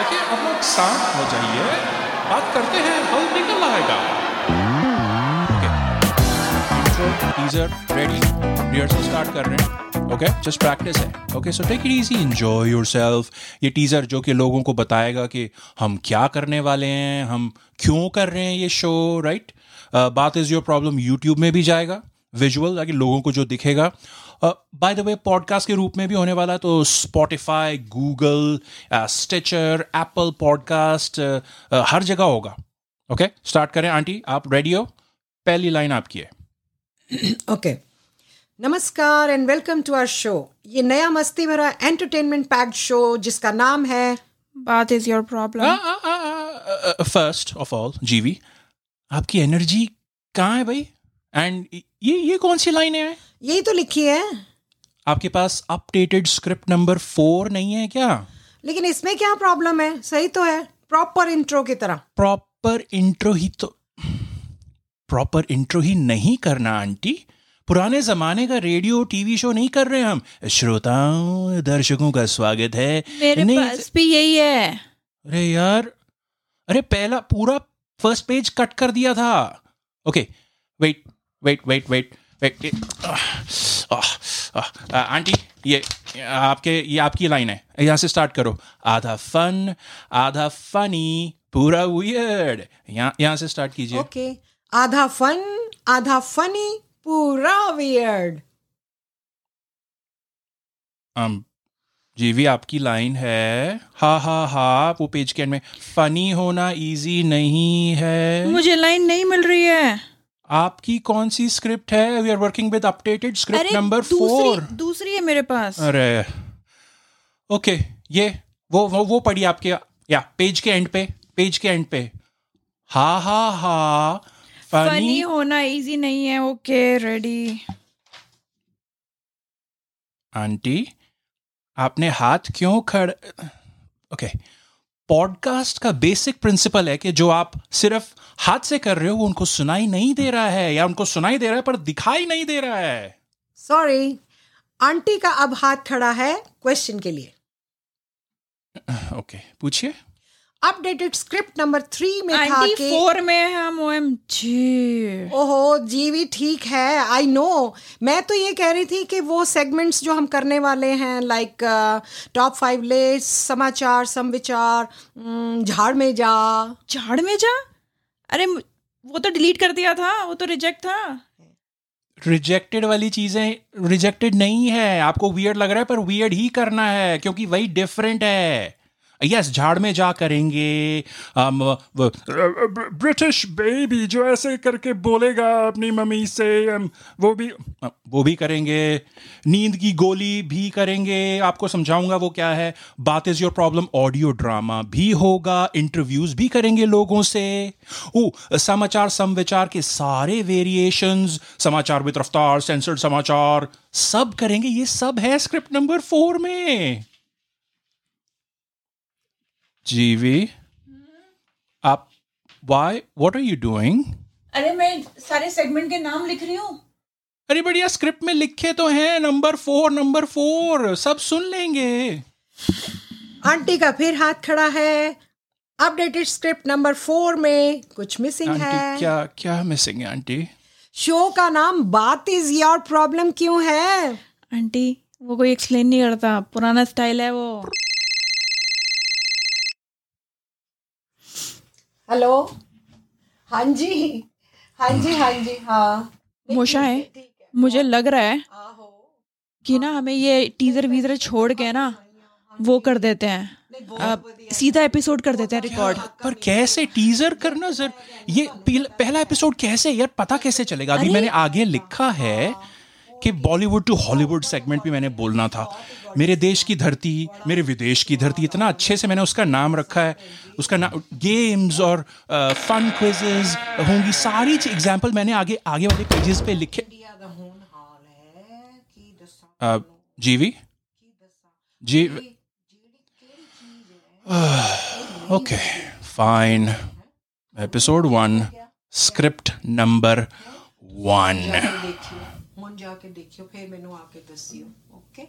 Okay अब लोग शांत हो जाइए। बात करते हैं, हल निकल आएगा। टीजर रेडी रिहर्सल स्टार्ट कर रहे हैं। ओके जस्ट प्रैक्टिस है। Okay so take it easy yourself ये टीजर जो कि लोगों को बताएगा कि हम क्या करने वाले हैं, हम क्यों कर रहे हैं ये शो राइट बात इज़ योर प्रॉब्लम यूट्यूब में भी जाएगा। विजुअल ताकि लोगों को जो दिखेगा। बाय द वे पॉडकास्ट के रूप में भी होने वाला है तो Spotify Google Stitcher Apple podcast हर जगह होगा। Okay okay? स्टार्ट करें आंटी आप रेडी हो? पहली लाइन आपकी है। ओके नमस्कार and welcome to our show ये नया मस्ती भरा एंटरटेनमेंट पैक्ड शो जिसका नाम है बात is your problem first of all GV आपकी एनर्जी कहाँ है भाई? एंड ये ये कौन सी लाइन है? यही तो लिखी है। आपके पास अपडेटेड स्क्रिप्ट नंबर फोर नहीं है क्या? लेकिन इसमें क्या प्रॉब्लम है? सही तो है। प्रॉपर इंट्रो की तरह। प्रॉपर इंट्रो ही तो प्रॉपर इंट्रो ही नहीं करना आंटी। पुराने जमाने का रेडियो टीवी शो नहीं कर रहे हम। श्रोताओं दर्शकों का स्वागत है। मेरे नहीं, पास भी यही है। अरे यार अरे पहला पूरा फ़र्स्ट पेज कट कर दिया था। Okay wait wait wait wait wait aunty ये आपके ये आपकी लाइन है। यहाँ से स्टार्ट करो। आधा फन आधा फनी पूरा वियर्ड यहाँ यहाँ से स्टार्ट कीजिए। Okay okay. आधा फन आधा फनी पूरा वियर्ड um, जीवी आपकी लाइन है। हा हा हा वो पेज के एंड में फनी होना इजी नहीं है। मुझे लाइन नहीं मिल रही है। आपकी कौन सी स्क्रिप्ट है? We are working with updated script number four दूसरी दूसरी है मेरे पास। अरे। ओके ये वो वो वो पढ़िए आपके या पेज के एंड पे पेज के एंड पे। हा हा हा। फनी होना इजी नहीं है। ओके रेडी आंटी आपने हाथ क्यों खड़ ओके पॉडकास्ट का बेसिक प्रिंसिपल है कि जो आप सिर्फ़ हाथ से कर रहे हो वो उनको सुनाई नहीं दे रहा है या उनको सुनाई दे रहा है पर दिखाई नहीं दे रहा है। सॉरी आंटी का अब हाथ खड़ा है क्वेश्चन के लिए। ओके okay, पूछिए। अपडेटेड स्क्रिप्ट नंबर थ्री में था कि फोर में है हम ओएम जी ओहो जीवी ठीक है आई नो मैं तो ये कह रही थी कि वो सेगमेंट्स जो हम करने वाले हैं लाइक टॉप फाइव लिस्ट समाचार समविचार झाड़ में जा। झाड़ में जा? अरे वो तो डिलीट कर दिया था वो तो रिजेक्ट था। रिजेक्टेड वाली चीज़ें रिजेक्टेड नहीं है। आपको वियर्ड लग रहा है पर वियर्ड ही करना है क्योंकि वही डिफरेंट है। यस झाड़ में जा करेंगे। हम ब्रिटिश बेबी जो ऐसे करके बोलेगा अपनी मम्मी से वो भी वो भी करेंगे। नींद की गोली भी करेंगे। आपको समझाऊँगा वो क्या है। बात is your problem audio drama भी होगा इंटरव्यूज़ भी करेंगे लोगों से। ओ समाचार समविचार के सारे वेरिएशंस समाचार विद रफ्तार सेंसर्ड समाचार, सब करेंगे। ये सब है स्क्रिप्ट नंबर फोर में। जीवी आप why what are you doing अरे मैं सारे सेगमेंट के नाम लिख रही हूँ। अरे बढ़िया स्क्रिप्ट में लिखे तो हैं नंबर फोर नंबर फोर सब सुन लेंगे। आंटी का फिर हाथ खड़ा है। अपडेटेड स्क्रिप्ट नंबर फोर में कुछ मिसिंग है। क्या क्या मिसिंग है आंटी? शो का नाम बात इज़ योर प्रॉब्लम क्यों है? आंटी वो कोई एक्सप्लेन नहीं करता। पुराना स्टाइल है वो। हेलो? हाँ जी। हाँ जी हाँ जी हाँ। मोशा है। मुझे लग रहा है कि ना हमें ये टीजर वीजर छोड़ के ना वो कर देते हैं। अब सीधा एपिसोड कर देते हैं रिकॉर्ड पर कैसे टीजर करना सर ये पहला पहला एपिसोड कैसे यार? पता कैसे चलेगा? अभी मैंने आगे लिखा है कि बॉलीवुड टू हॉलीवुड सेगमेंट भी मैंने बोलना था। मेरे देश की धरती, मेरे विदेश की धरती, इतना अच्छे से मैंने उसका नाम रखा है। उसका नाम गेम्स और फन क्विजेज होंगी, सारी एग्ज़ाम्पल मैंने आगे आगे वाले पेजेस पे लिखे। GV ji okay fine episode one script number one ਜਾ ਕੇ ਦੇਖਿਓ ਫਿਰ ਮੈਨੂੰ ਆ ਕੇ ਦੱਸਿਓ ਓਕੇ